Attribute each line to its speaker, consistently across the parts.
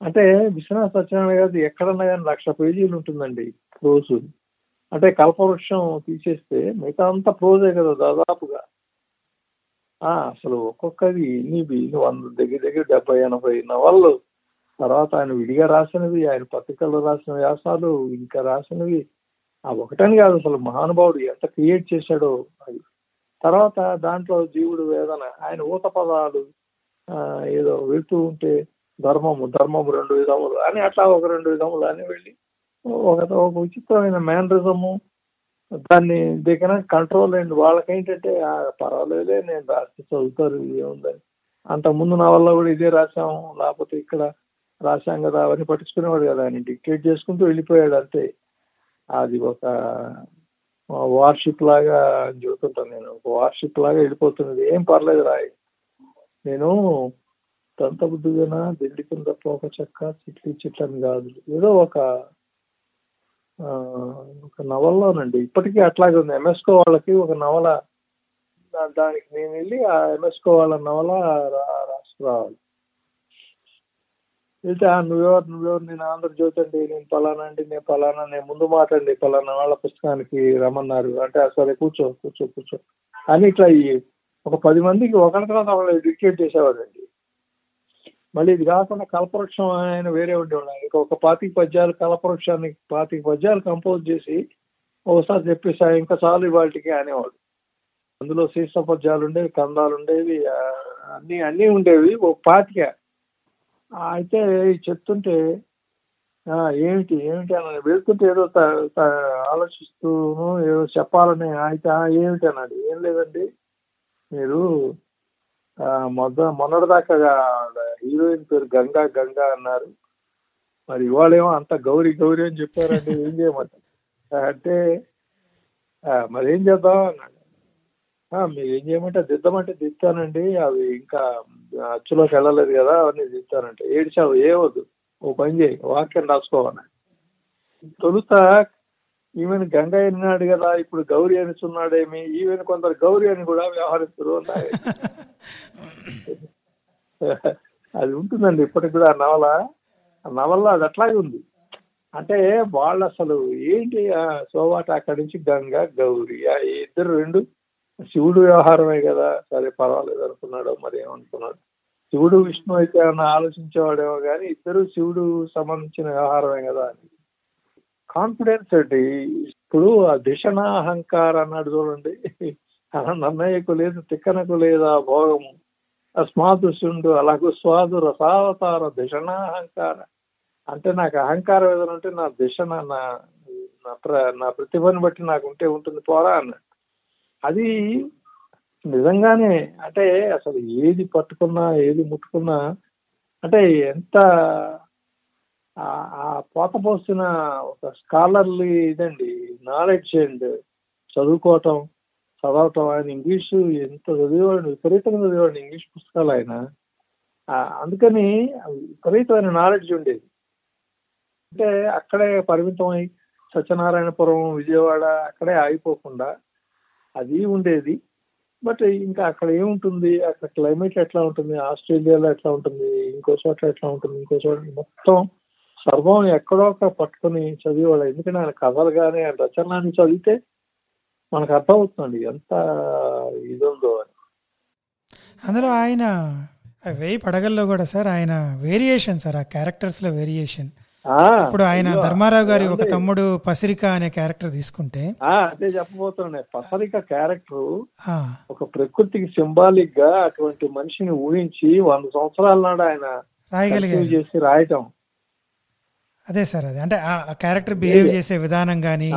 Speaker 1: అంటే విశ్వనాథ సత్యనారాయణ గారి ఎక్కడన్నా కానీ లక్ష పేజీలు ఉంటుందండి ప్రోజు అంటే కల్పవృక్షం తీసేస్తే మిగతా అంతా ప్రోజే కదా దాదాపుగా. ఆ అసలు ఒక్కొక్కది ఇన్ని ఇన్ని వంద దగ్గర దగ్గర డెబ్బై ఎనభై నవళ్ళు తర్వాత ఆయన విడిగా రాసినవి ఆయన పత్రికల్లో రాసిన వ్యాసాలు ఇంకా రాసినవి. ఆ ఒకటని కాదు అసలు మహానుభావుడు ఎంత క్రియేట్ చేశాడో అది. తర్వాత దాంట్లో జీవుడు వేదన ఆయన ఊత పదాలు ఆ, ఏదో వెళ్తూ ఉంటే ధర్మము ధర్మము రెండు విధములు అని అట్లా ఒక రెండు విధములు అని వెళ్ళి ఒక ఒక విచిత్రమైన మేనరిజము దాన్ని దగ్గర కంట్రోల్ అండ్ వాళ్ళకేంటంటే పర్వాలేదే పర్వాలేదులే నేను రాసి చదువుతారు ఏముందని అంత ముందు నా వల్ల కూడా ఇదే రాశాము లేకపోతే ఇక్కడ రాశాం కదా అవన్నీ పట్టించుకునేవాడు కదా. ఆయన డిక్టేట్ చేసుకుంటూ వెళ్ళిపోయాడు అంతే. అది ఒక వార్షిప్ లాగా అని చెబుతుంటాను నేను. ఒక వార్షిప్ లాగా వెళ్ళిపోతున్నది. ఏం పర్లేదు రాయ్. నేను తంత బుద్ధిగా దిండి కింద పోక చెక్క చిట్లి చిట్లని కాదు. ఏదో ఒక ఆ, ఒక నవల్లోనండి. ఇప్పటికీ అట్లాగే ఉంది. ఎంఎస్కో వాళ్ళకి ఒక నవల దానికి నేను వెళ్ళి ఆ ఎంఎస్కో వాళ్ళ నవల రా- రాసుకురావాలి వెళ్తే "ఆ, నువ్వెవరు నువ్వెవరు? నేను ఆంధ్రజ్యోతి అండి. నేను పలానా అండి. నేను పలానా నేను ముందు మాట్లాడి పలానా వాళ్ళ పుస్తకానికి రమ్మన్నారు. అంటే సరే కూర్చో కూర్చో కూర్చో. అని ఇట్లా ఒక పది మందికి ఒకరి తర్వాత ఒకళ్ళు డిక్టేట్ చేసేవాడండి మళ్ళీ ఇది కాకుండా కల్పవృక్షం ఆయన వేరే ఉండేవాడు ఆయనకి ఒక పాతిక పద్యాలు కల్పవృక్షాన్ని పాతిక పద్యాలు కంపోజ్ చేసి ఒకసారి చెప్పేసా ఇంకా చాలు ఇవాళకి అనేవాడు. అందులో శీర్ష పద్యాలు ఉండేవి కందాలు ఉండేవి అన్ని అన్ని ఉండేవి. ఒక పాతిక. అయితే చెప్తుంటే ఆ, ఏమిటి ఏమిటి అని వెళ్తుంటే ఏదో త- త- ఆలోచిస్తూను ఏదో చెప్పాలని అయితే ఏమిటి అన్నాడు. ఏం లేదండి మీరు మొద మొన్నటిదాకా హీరోయిన్ పేరు గంగా గంగా అన్నారు. మరి ఇవాళేమో అంత గౌరీ గౌరీ అని చెప్పారండి. ఏం చేయమంటారు? అంటే "ఆ, మరి ఏం చేద్దాం? అన్నాడు "ఆ, మీరు ఏం చేయమంటే దిద్దామంటే దిద్దానండి. అవి ఇంకా అచ్చులోకి వెళ్ళలేదు కదా అవన్నీ దిద్దానంటే. ఏడిచావు ఏవద్దు ఓ పని చేయి వాక్యం రాసుకోవాలి తొలుత ఈవెన్ గంగ ఎన్నాడు కదా ఇప్పుడు గౌరీ అనుచున్నాడేమి ఈవెన్ కొందరు గౌరీ అని కూడా వ్యవహరిస్తారు అన్నారు అది ఉంటుందండి ఇప్పటికి కూడా ఆ నవల ఆ నవల అది అట్లాగే ఉంది. అంటే వాళ్ళు అసలు ఏంటి ఆ సోవాట అక్కడి నుంచి గంగ గౌరీ ఆ ఇద్దరు రెండు శివుడు వ్యవహారమే కదా. సరే పర్వాలేదు అనుకున్నాడు మరి ఏమనుకున్నాడు. శివుడు విష్ణు అయితే ఆలోచించేవాడేమో కానీ ఇద్దరు శివుడు సంబంధించిన వ్యవహారమే కదా అని. కాన్ఫిడెన్స్ అండి. ఇప్పుడు ఆ దిశన అహంకారం అన్నాడు చూడండి. నన్నయ్యకు లేదు తిక్కనకు లేదా భోగము అస్మాదృష్యుండు అలాగే స్వాదు రసావతార దిశన అహంకార. అంటే నాకు అహంకారం ఏదైనా ఉంటే నా దిశన నా నా- ప్ర- నా ప్రతిభను బట్టి నాకు ఉంటే ఉంటుంది పోరా అన్నాడు. అది నిజంగానే అంటే అసలు ఏది పట్టుకున్నా ఏది ముట్టుకున్నా అంటే ఎంత ఆ- ఆ పోత పోసిన ఒక స్కాలర్లీ ఇదండి నాలెడ్జ్ అండ్ చదువుకోవటం చదవటం ఆయన ఇంగ్లీషు ఎంత చదివేవాడు విపరీతంగా చదివేవాడు ఇంగ్లీష్ పుస్తకాలు ఆయన. అందుకని విపరీతమైన నాలెడ్జ్ ఉండేది. అంటే అక్కడే పరిమితమై సత్యనారాయణపురం విజయవాడ అక్కడే ఆగిపోకుండా అది ఉండేది. బట్ ఇంకా అక్కడ ఏముంటుంది? అక్కడ క్లైమేట్ ఎట్లా ఉంటుంది? ఆస్ట్రేలియాలో ఎట్లా ఉంటుంది? ఇంకో చోట ఎట్లా ఉంటుంది? ఇంకో చోట మొత్తం సర్వం ఎక్కడో ఒక పట్టుకొని చదివేవాడు ఎందుకంటే ఆయన కథలు కానీ ఆయన రచనని చదివితే మనకు అర్థమవుతుంది ఎంత ఇది ఉందో అని.
Speaker 2: అందులో ఆయన వేయి పడగల్లో కూడా సార్ ఆయన వేరియేషన్ సార్ ఆ క్యారెక్టర్స్లో వేరియేషన్ ఇప్పుడు ఆయన ధర్మారావు గారి ఒక? తమ్ముడు పసిరిక అనే క్యారెక్టర్ తీసుకుంటే
Speaker 1: అదే చెప్పబోతుండే పసరిక క్యారెక్టర్ ఒక ప్రకృతికి సింబాలిక్గా అటువంటి మనిషిని ఊహించి వంద సంవత్సరాల నాడు ఆయన
Speaker 2: రాయగలిగారు.
Speaker 1: conceive చేసి రాయటం.
Speaker 2: అదే సార్ అదే. అంటే ఆ క్యారెక్టర్ బిహేవ్ చేసే విధానం గానీ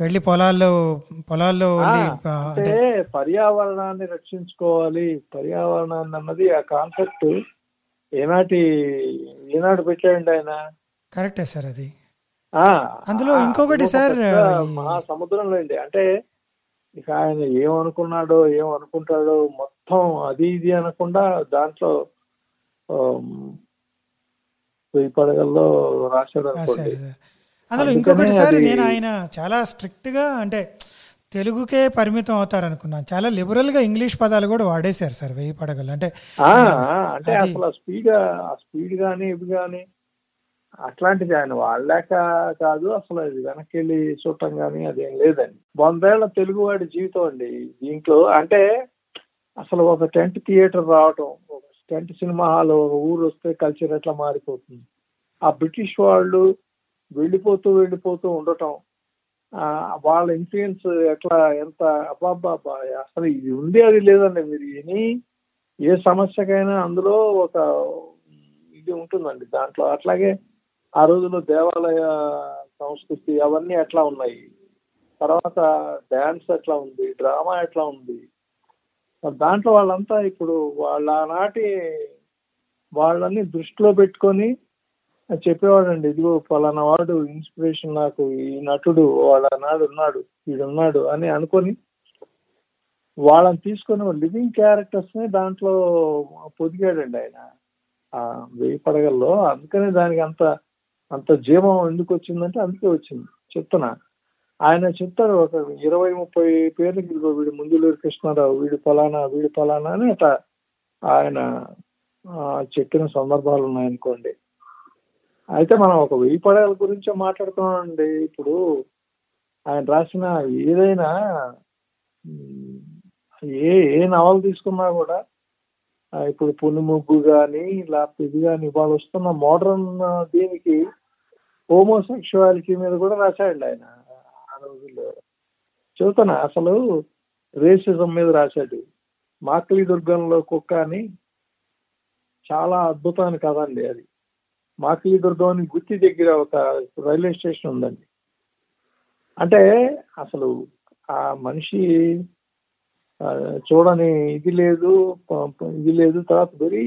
Speaker 2: వెళ్ళి పొలాల్లో పొలాల్లో
Speaker 1: అంటే పర్యావరణాన్ని రక్షించుకోవాలి. పర్యావరణాన్ని అన్నది ఆ కాన్సెప్ట్ ఏనాటి ఏనాడు పెట్టాడండి ఆయన.
Speaker 2: కరెక్టే సార్ అది.
Speaker 1: ఆ,
Speaker 2: అందులో ఇంకొకటి సార్,
Speaker 1: పెద్ద
Speaker 2: ఈ-
Speaker 1: మహాసముద్రంలో అండి. అంటే ఇక ఆయన ఏమనుకున్నాడో ఏమనుకుంటాడో మొత్తం అది ఇది అనకుండా దాంట్లో వెయ్యి పడగల్లో రాశాడు అనుకోండి.
Speaker 2: అందులో నేను ఆయన చాలా స్ట్రిక్ట్గా అంటే తెలుగుకే పరిమితం అవుతారు అనుకున్నాను చాలా లిబరల్గా ఇంగ్లీష్ పదాలు కూడా వాడేశారు సార్ వెయ్యి పడగలు. అంటే
Speaker 1: అంటే అసలు స్పీడ్ స్పీడ్ గానీ ఇవి గానీ అట్లాంటిది ఆయన వాళ్ళాక కాదు. అసలు అది వెనక్కి వెళ్ళి చూడటం కానీ అదేం లేదండి. వందేళ్ళ తెలుగువాడి జీవితం అండి దీంట్లో. అంటే అసలు ఒక టెంట్ థియేటర్ రావటం టెంట్ సినిమా హాల్ ఒక ఊరు వస్తే కల్చర్ ఎట్లా మారిపోతుంది? ఆ బ్రిటిష్ వాళ్ళు వెళ్ళిపోతూ వెళ్ళిపోతూ ఉండటం ఆ, వాళ్ళ ఇన్ఫ్లుయెన్స్ ఎట్లా ఎంత అబ్బాబ్బా అసలు ఇది ఉంది అది లేదండి. మీరు ఎనీ ఏ సమస్యకైనా అందులో ఒక ఇది ఉంటుందండి. దాంట్లో అట్లాగే ఆ రోజుల్లో దేవాలయ సంస్కృతి అవన్నీ ఎట్లా ఉన్నాయి? తర్వాత డాన్స్ ఎట్లా ఉంది? డ్రామా ఎట్లా ఉంది? దాంట్లో వాళ్ళంతా ఇప్పుడు వాళ్ళ ఆనాటి వాళ్ళని దృష్టిలో పెట్టుకొని చెప్పేవాడండి ఇదిగో ఫలానా వాడు ఇన్స్పిరేషన్ నాకు ఈ నటుడు వాళ్ళ నాడు ఉన్నాడు వీడున్నాడు అని అనుకొని వాళ్ళని తీసుకొని లివింగ్ క్యారెక్టర్స్ని దాంట్లో పొదిగాడండి ఆయన. ఆ వెయ్యి పడగల్లో అందుకనే దానికి అంత అంత జీవం ఎందుకు వచ్చిందంటే అందుకే వచ్చింది. చెప్తున్నా. ఆయన చెప్తారు ఒక ఇరవై ముప్పై పేర్లకి ఇదిగో వీడు ముందులూరు కృష్ణారావు వీడు ఫలానా వీడు ఫలానా అని అట్లా ఆయన చెప్పిన సందర్భాలు ఉన్నాయనుకోండి. అయితే మనం ఒక వెయ్యి పడాల గురించి మాట్లాడుతున్నామండి. ఇప్పుడు ఆయన రాసిన ఏదైనా ఏ ఏ నవలు తీసుకున్నా కూడా ఇప్పుడు పునుముగ్గు కానీ లేకపోతే ఇది కానీ ఇవాళ వస్తున్న మోడర్న్ దీనికి హోమోసెక్షువాలిటీ మీద కూడా రాశాడు ఆయన. రోజుల్లో. చూతన అసలు రేసిజం మీద రాశాడు మాక్లీ దుర్గంలో కుక్క అని చాలా అద్భుతమైన కథ అండి అది. మాక్లీ దుర్గం అని గుత్తి దగ్గర ఒక రైల్వే స్టేషన్ ఉందండి. అంటే అసలు ఆ మనిషి చూడని ఇది లేదు ఇది లేదు తర్వాత వెరీ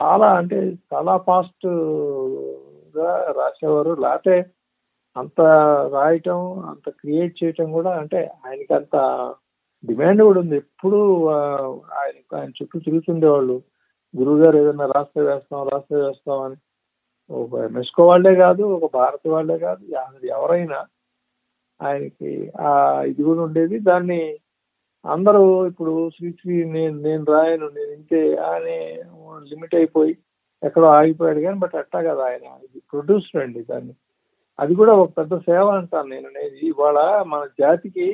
Speaker 1: చాలా అంటే చాలా ఫాస్ట్గా రాసేవారు. లేకపోతే అంత రాయటం అంత క్రియేట్ చేయటం కూడా అంటే ఆయనకి అంత డిమాండ్ కూడా ఉంది. ఎప్పుడు ఆయన ఆయన చుట్టూ తిరుగుతుండేవాళ్ళు. గురువు గారు ఏదైనా రాస్తే వేస్తాం రాస్తే వేస్తాం అని. ఒక మెస్కో వాళ్ళే కాదు ఒక భారతి వాళ్ళే కాదు అది ఎవరైనా ఆయనకి ఆ ఇది కూడా ఉండేది. దాన్ని అందరూ ఇప్పుడు శ్రీశ్రీ నేను నేను రాయను నేను ఇంతే అని లిమిట్ అయిపోయి ఎక్కడో ఆగిపోయాడు కానీ బట్ అట్టా కదా ఆయన. ఇది ప్రొడ్యూసర్ అండి దాన్ని. అది కూడా ఒక పెద్ద సేవ అంటాను నేను అనేది. ఇవాళ మన జాతికి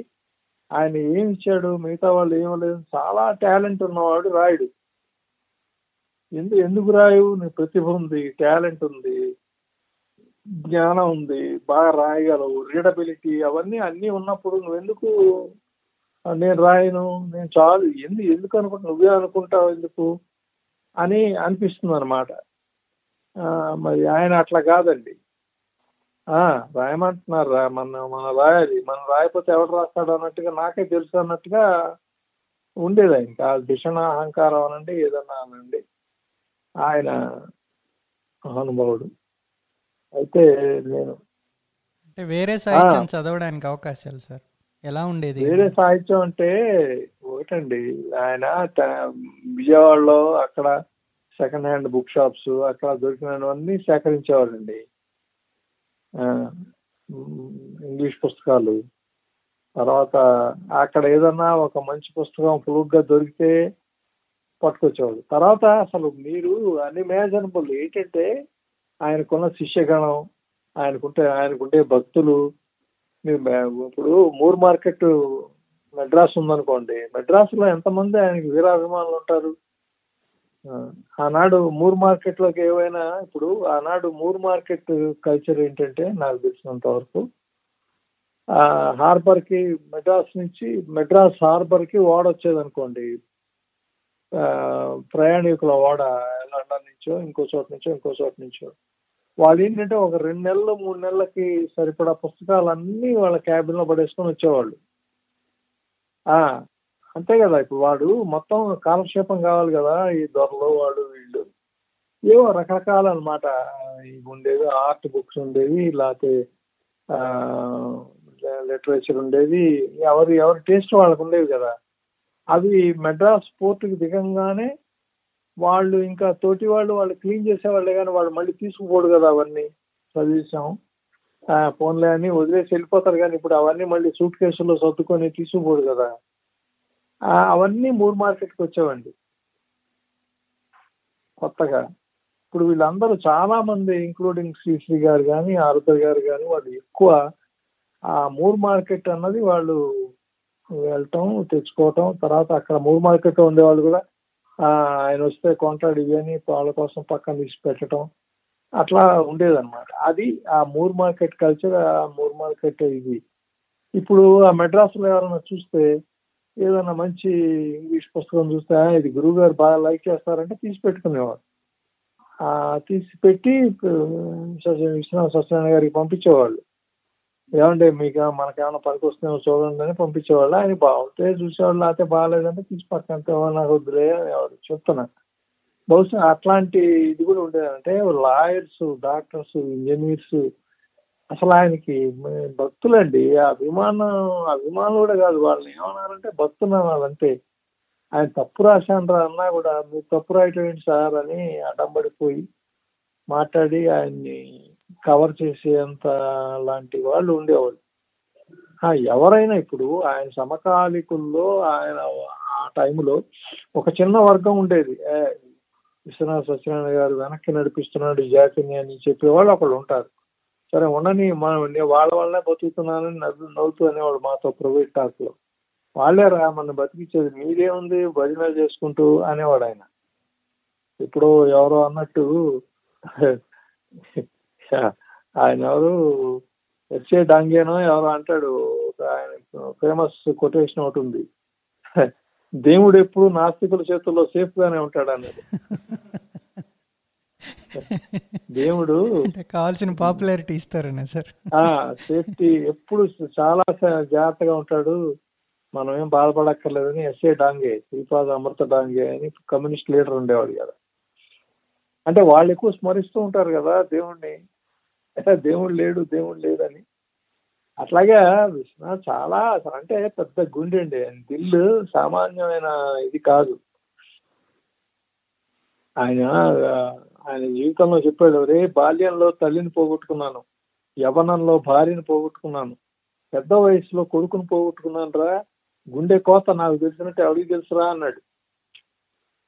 Speaker 1: ఆయన ఏమి ఇచ్చాడు మిగతా వాళ్ళు ఏమలేదు చాలా టాలెంట్ ఉన్నవాడు రాయుడు. ఎందుకు ఎందుకు రాయు నీ ప్రతిభ ఉంది టాలెంట్ ఉంది జ్ఞానం ఉంది బాగా రాయగలవు రీడబిలిటీ అవన్నీ అన్నీ ఉన్నప్పుడు నువ్వెందుకు నేను రాయను? నేను చాలు. ఎందుకు ఎందుకు అనుకుంటా నువ్వే అనుకుంటావు ఎందుకు? అని అనిపిస్తుంది అనమాట మరి ఆయన అట్లా కాదండి. రాయమంటున్నారు రా. మన మనం రాయాలి. మనం రాయకపోతే ఎవడు రాస్తాడు అన్నట్టుగా నాకే తెలుసు అన్నట్టుగా ఉండేది ఆయనకి. ఆ దిషణ అహంకారం అనండి ఏదన్నా అనండి. ఆయన మహానుభావుడు. అయితే నేను
Speaker 3: అంటే వేరే సాహిత్యం చదవడానికి అవకాశాలు సార్. ఎలా ఉండేది?
Speaker 1: వేరే సాహిత్యం అంటే ఒకటండి. ఆయన విజయవాడలో అక్కడ సెకండ్ హ్యాండ్ బుక్ షాప్స్ అక్కడ దొరికినవన్నీ సేకరించేవాడండి ఇంగ్లీష్ పుస్తకాలు. తర్వాత అక్కడ ఏదన్నా ఒక మంచి పుస్తకం పులుగ్గా దొరికితే పట్టుకొచ్చేవాడు. తర్వాత అసలు మీరు అన్ఇమాజినబుల్ ఏంటంటే ఆయనకున్న శిష్యగణం ఆయనకుంటే ఆయనకుండే భక్తులు. మీరు ఇప్పుడు మూర్ మార్కెట్ మెడ్రాస్ ఉందనుకోండి మెడ్రాస్లో ఎంతమంది ఆయనకి వీరాభిమానులు ఉంటారు? ఆనాడు మూర్ మార్కెట్లోకి ఏవైనా ఇప్పుడు ఆనాడు మూర్ మార్కెట్ కల్చర్ ఏంటంటే నాకు తెలిసినంత వరకు ఆ హార్బర్కి మెడ్రాస్ నుంచి మెడ్రాస్ హార్బర్కి ఓడ వచ్చేది అనుకోండి. ఆ, ప్రయాణికుల ఓడ లండన్ నుంచో ఇంకో చోట నుంచో ఇంకో చోట నుంచో. వాళ్ళు ఏంటంటే ఒక రెండు నెలలు మూడు నెలలకి సరిపడా పుస్తకాలన్నీ వాళ్ళ క్యాబిన్లో పడేసుకొని వచ్చేవాళ్ళు. ఆ అంతే కదా ఇప్పుడు వాడు మొత్తం కాలక్షేపం కావాలి కదా ఈ దొరలు వాడు వీళ్ళు. ఏవో రకరకాల అనమాట ఇవి ఉండేవి ఆర్ట్ బుక్స్ ఉండేవి లేకపోతే లిటరేచర్ ఉండేది ఎవరి ఎవరి టేస్ట్ వాళ్ళకు ఉండేవి కదా. అవి మెడ్రాస్ పోర్టుకి దిగంగానే వాళ్ళు ఇంకా తోటి వాళ్ళు వాళ్ళు క్లీన్ చేసేవాళ్ళే కానీ వాళ్ళు మళ్ళీ తీసుకుపోడు కదా అవన్నీ చదివిస్తాం ఫోన్లే అని వదిలేసి వెళ్ళిపోతారు కానీ ఇప్పుడు అవన్నీ మళ్ళీ సూట్ కేసుల్లో సర్దుకొని తీసుకుపోడు కదా. అవన్నీ మూడు మార్కెట్కి వచ్చేవండి. కొత్తగా. ఇప్పుడు వీళ్ళందరూ చాలా మంది ఇంక్లూడింగ్ శ్రీశ్రీ గారు కానీ ఆరుద్ర గారు కానీ వాళ్ళు ఎక్కువ ఆ మూర్ మార్కెట్ అన్నది వాళ్ళు వెళ్ళటం తెచ్చుకోవటం తర్వాత అక్కడ మూర్ మార్కెట్ ఉండేవాళ్ళు కూడా ఆయన వస్తే కొంటాడు ఇవని వాళ్ళ కోసం పక్కన తీసి పెట్టడం అట్లా ఉండేదన్నమాట. అది ఆ మూర్ మార్కెట్ కల్చర్ ఆ మూర్ మార్కెట్ ఇది. ఇప్పుడు ఆ మెడ్రాస్లో ఎవరైనా చూస్తే ఏదైనా మంచి ఇంగ్లీష్ పుస్తకం చూస్తే ఇది గురువు గారు బాగా లైక్ చేస్తారంటే తీసి పెట్టుకునేవారు. ఆ తీసి పెట్టి సత్య- విశ్వనాథ సత్యనారాయణ గారికి పంపించేవాళ్ళు. ఏమంటే మీకు మనకేమైనా పనికి వస్తుందేమో చూడండి అని పంపించేవాళ్ళు. ఆయన బాగుంటే చూసేవాళ్ళు అయితే బాగాలేదంటే తీసి పక్కన నాకు వద్దులే అనేవాడు చెప్తున్నా. బహుశా అట్లాంటి ఇది కూడా ఉండేది అంటే లాయర్స్ డాక్టర్స్ ఇంజనీర్స్ అసలు ఆయనకి భక్తులండి. అభిమానం అభిమానులు కూడా కాదు వాళ్ళని ఏమన్నారంటే భక్తులు అనాలంటే ఆయన తప్పు రాశాను రా అన్నా కూడా మీరు తప్పు రాయటం ఏంటి సార్ అని అడంబడిపోయి మాట్లాడి ఆయన్ని కవర్ చేసేంత లాంటి వాళ్ళు ఉండేవాళ్ళు. ఆ, ఎవరైనా ఇప్పుడు ఆయన సమకాలికుల్లో ఆయన ఆ టైంలో ఒక చిన్న వర్గం ఉండేది. విశ్వనాథ్ విశ్వనాథ సత్యనారాయణ గారు వెనక్కి నడిపిస్తున్నాడు జాతిని అని చెప్పేవాళ్ళు ఒకళ్ళు ఉంటారు. సరే ఉండని మనం నేను వాళ్ళ వల్లనే బతుకుతున్నానని నవ్వు నవ్వుతూ అనేవాడు మాతో ప్రైవేట్ టాక్లో. వాళ్ళే రా మన బతికిచ్చేది మీదేముంది భజన చేసుకుంటూ అనేవాడు ఆయన. ఇప్పుడు ఎవరో అన్నట్టు ఆయన ఎవరు? ఎస్ఏ డాంగేనో ఎవరో అంటాడు. ఆయన ఫేమస్ కొటేషన్ ఒకటి ఉంది. దేవుడు ఎప్పుడు నాస్తికుల చేతుల్లో సేఫ్ గానే ఉంటాడు అన్నది దేవుడు
Speaker 3: కావాల్సిన పాపులారిటీ ఇస్తారనే సార్.
Speaker 1: ఆ సేఫ్టీ ఎప్పుడు చాలా జాగ్రత్తగా ఉంటాడు. మనం ఏం బాధపడక్కర్లేదని ఎస్ఏ డాంగే శ్రీపాద అమృత డాంగే అని కమ్యూనిస్ట్ లీడర్ ఉండేవాడు కదా. అంటే వాళ్ళు ఎక్కువ స్మరిస్తూ ఉంటారు కదా దేవుణ్ణి. దేవుడు లేడు దేవుడు లేదని అట్లాగే విశ్వనాథ్ చాలా అసలు అంటే పెద్ద గుండె అండి. ఆయన దిల్లు సామాన్యమైన ఇది కాదు. ఆయన ఆయన జీవితంలో చెప్పాడు రే బాల్యంలో తల్లిని పోగొట్టుకున్నాను యవనంలో భార్యను పోగొట్టుకున్నాను పెద్ద వయసులో కొడుకును పోగొట్టుకున్నాను రా గుండె కోత నాకు తెలిసినట్టు ఎవరికి తెలుసురా అన్నాడు.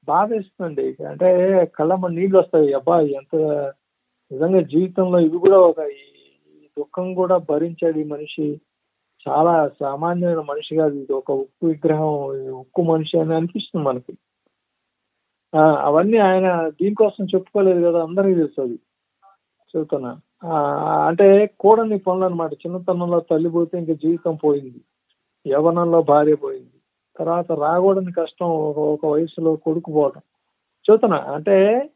Speaker 1: బాధేస్తుందండి. అంటే కళ్ళమ్మ నీళ్ళు వస్తాయి. అబ్బా ఎంత నిజంగా జీవితంలో ఇది కూడా ఒక ఈ దుఃఖం కూడా భరించాడు ఈ మనిషి. చాలా సామాన్యమైన మనిషి కాదు ఇది ఒక ఉక్కు విగ్రహం ఉక్కు మనిషి అని అనిపిస్తుంది మనకి. అవన్నీ ఆయన దీనికోసం చెప్పుకోలేదు కదా అందరికీ తెలుసు అది. చెబుతున్నా ఆ, అంటే కూడని పనులు అనమాట చిన్నతనంలో తల్లి పోతే ఇంకా జీవితం పోయింది. యవనంలో భార్య పోయింది. తర్వాత రాకూడని కష్టం ఒక ఒక వయసులో కొడుకు పోవడం చెబుతున్నా అంటే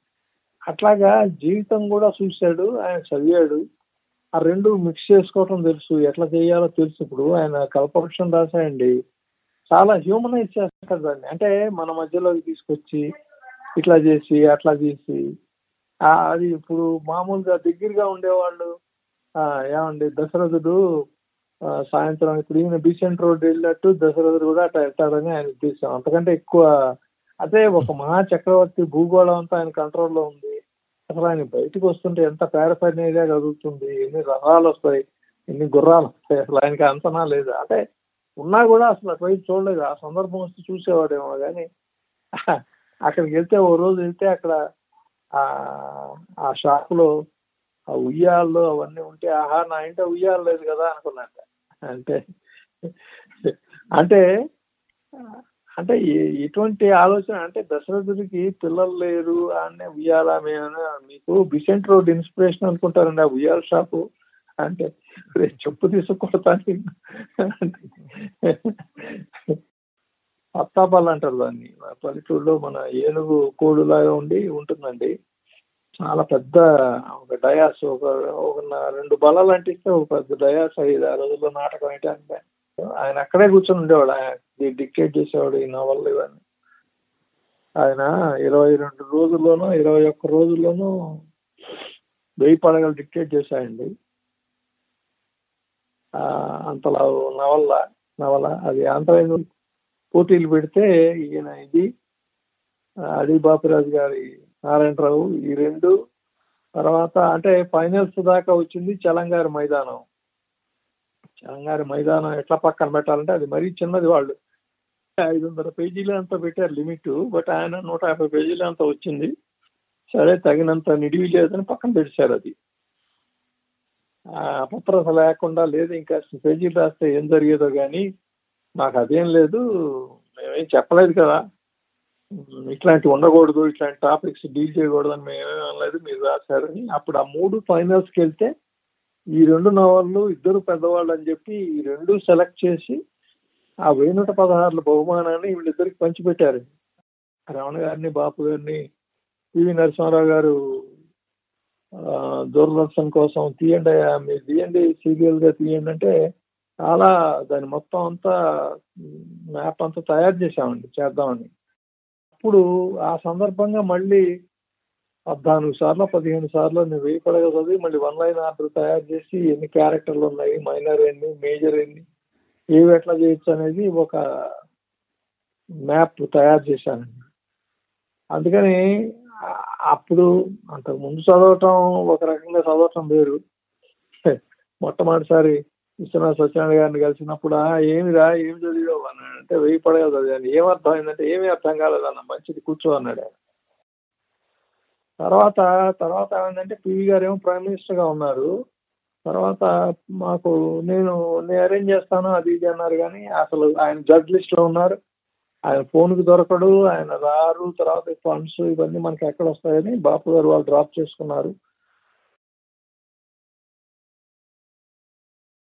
Speaker 1: అట్లాగా జీవితం కూడా చూశాడు ఆయన చదివాడు. ఆ రెండు మిక్స్ చేసుకోవటం తెలుసు. ఎట్లా చేయాలో తెలుసు. ఇప్పుడు ఆయన కల్పవృక్షం రాశాయండి చాలా హ్యూమనైజ్ చేస్తాడు దాన్ని. అంటే మన మధ్యలోకి తీసుకొచ్చి ఇట్లా చేసి అట్లా చేసి. అది ఇప్పుడు మామూలుగా దగ్గరగా ఉండేవాళ్ళు ఆ, ఏమండి దశరథుడు సాయంత్రం ఇప్పుడు ఈయన బీసెంట్ రోడ్ వెళ్ళినట్టు దశరథుడు కూడా అట్లా వెళ్తాడని ఆయన ఉద్దేశం. అంతకంటే ఎక్కువ అదే ఒక మహా చక్రవర్తి భూగోళం అంతా ఆయన కంట్రోల్లో ఉంది. అసలు ఆయన బయటకు వస్తుంటే ఎంత పేరపైనగా కదులుతుంది ఎన్ని రథాలు వస్తాయి ఎన్ని గుర్రాలు వస్తాయి అసలు ఆయనకి అంచనా లేదు? అంటే ఉన్నా కూడా అసలు అటువైపు చూడలేదు. ఆ సందర్భం వస్తే చూసేవాడేమో కానీ అక్కడికి వెళ్తే ఓ రోజు వెళ్తే అక్కడ ఆ ఆ షాప్లో ఆ ఉయ్యాల్లో అవన్నీ ఉంటే ఆహా నా ఇంట ఉయ్యాలు లేదు కదా అనుకున్నట్ట అంటే అంటే అంటే ఎటువంటి ఆలోచన అంటే దశరథుడికి పిల్లలు లేరు అనే ఉయ్యాల మేము మీకు బిసెంట్ రోడ్ ఇన్స్పిరేషన్ అనుకుంటారండి ఆ ఉయ్యాల షాపు? అంటే చెప్పు తీసుకొడతాను అత్తాపాలు అంటారు దాన్ని. పల్లెటూరులో మన ఏనుగు కోడులాగా ఉండి ఉంటుందండి. చాలా పెద్ద ఒక డయాస్ ఒక ఒక రెండు బలాలు అంటిస్తే ఒక పెద్ద డయాస్ ఐదు ఆ రోజుల్లో నాటకం ఏంటంటే ఆయన అక్కడే కూర్చొని ఉండేవాడు. ఆయన డిక్టేట్ చేసేవాడు ఈ నవళ్ళు ఇవన్నీ. ఆయన ఇరవై రెండు రోజుల్లోనూ ఇరవై ఒక్క రోజుల్లోనూ వెయ్యి పడగలు డిక్టేట్ చేశాయండి ఆ, అంతలా నవల్ల నవల అది ఆంధ్ర పోటీలు పెడితే ఈయన ఇది అడి బాపిరాజు గారి నారాయణరావు ఈ రెండు. తర్వాత అంటే ఫైనల్స్ దాకా వచ్చింది చలంగారి మైదానం. చలంగారి మైదానం ఎట్లా పక్కన పెట్టాలంటే అది మరీ చిన్నది వాళ్ళు. ఐదు వందల పేజీలు అంతా పెట్టారు లిమిట్ బట్ ఆయన నూట యాభై పేజీలు అంతా వచ్చింది. సరే తగినంత నిడివి లేదని పక్కన పెట్టారు అది. ఆ అపప్రస లేకుండా లేదు ఇంకా పేజీలు రాస్తే ఏం జరిగేదో కానీ నాకు అదేం లేదు. మేమేం చెప్పలేదు కదా. ఇట్లాంటివి ఉండకూడదు ఇట్లాంటి టాపిక్స్ డీల్ చేయకూడదు అని మేమేమి అనలేదు మీరు రాశారని అప్పుడు ఆ మూడు ఫైనల్స్కి వెళ్తే ఈ రెండు నవళ్ళు ఇద్దరు పెద్దవాళ్ళు అని చెప్పి ఈ రెండు సెలెక్ట్ చేసి ఆ వెయ్యి నూట పదహారుల బహుమానాన్ని వీళ్ళిద్దరికి పంచిపెట్టారు. రమణ గారిని బాపు గారిని పివి నరసింహారావు గారు దూరదర్శన్ కోసం తీయండి మీరు తీయండి సీరియల్గా తీయండి అంటే చాలా దాని మొత్తం అంతా మ్యాప్ అంతా తయారు చేశామండి చేద్దామని. అప్పుడు ఆ సందర్భంగా మళ్ళీ పద్నాలుగు సార్లు పదిహేను సార్లు నేను వెయ్యి పడగ చదివి మళ్ళీ వన్ లైన్ ఆర్డర్ తయారు చేసి ఎన్ని క్యారెక్టర్లు ఉన్నాయి మైనర్ ఎన్ని మేజర్ ఎన్ని ఏవి ఎట్లా చేయొచ్చు అనేది ఒక మ్యాప్ తయారు చేశానండి. అందుకని అప్పుడు అంతకు ముందు చదవటం ఒక రకంగా చదవటం వేరు. మొట్టమొదటిసారి విశ్వనాథ సత్యనారాయణ గారిని కలిసినప్పుడు ఏమిరా ఏమి చదివావు? అన్నాడు. అంటే వెయ్యి పడగ చదివాను. ఏం అర్థం అయిందంటే ఏమీ అర్థం కాలేదన్న మంచిది కూర్చో అన్నాడు ఆయన. తర్వాత తర్వాత ఏమైందంటే పివి గారు ఏమో ప్రైమ్ మినిస్టర్గా ఉన్నారు. తర్వాత మాకు నేను నేను అరేంజ్ చేస్తాను అది ఇది అన్నారు. కానీ అసలు ఆయన జడ్జ్ లిస్ట్లో ఉన్నారు. ఆయన ఫోన్కి దొరకడు. ఆయన రారు. తర్వాత ఫండ్స్ ఇవన్నీ మనకి ఎక్కడ వస్తాయని బాపు గారు వాళ్ళు డ్రాప్ చేసుకున్నారు.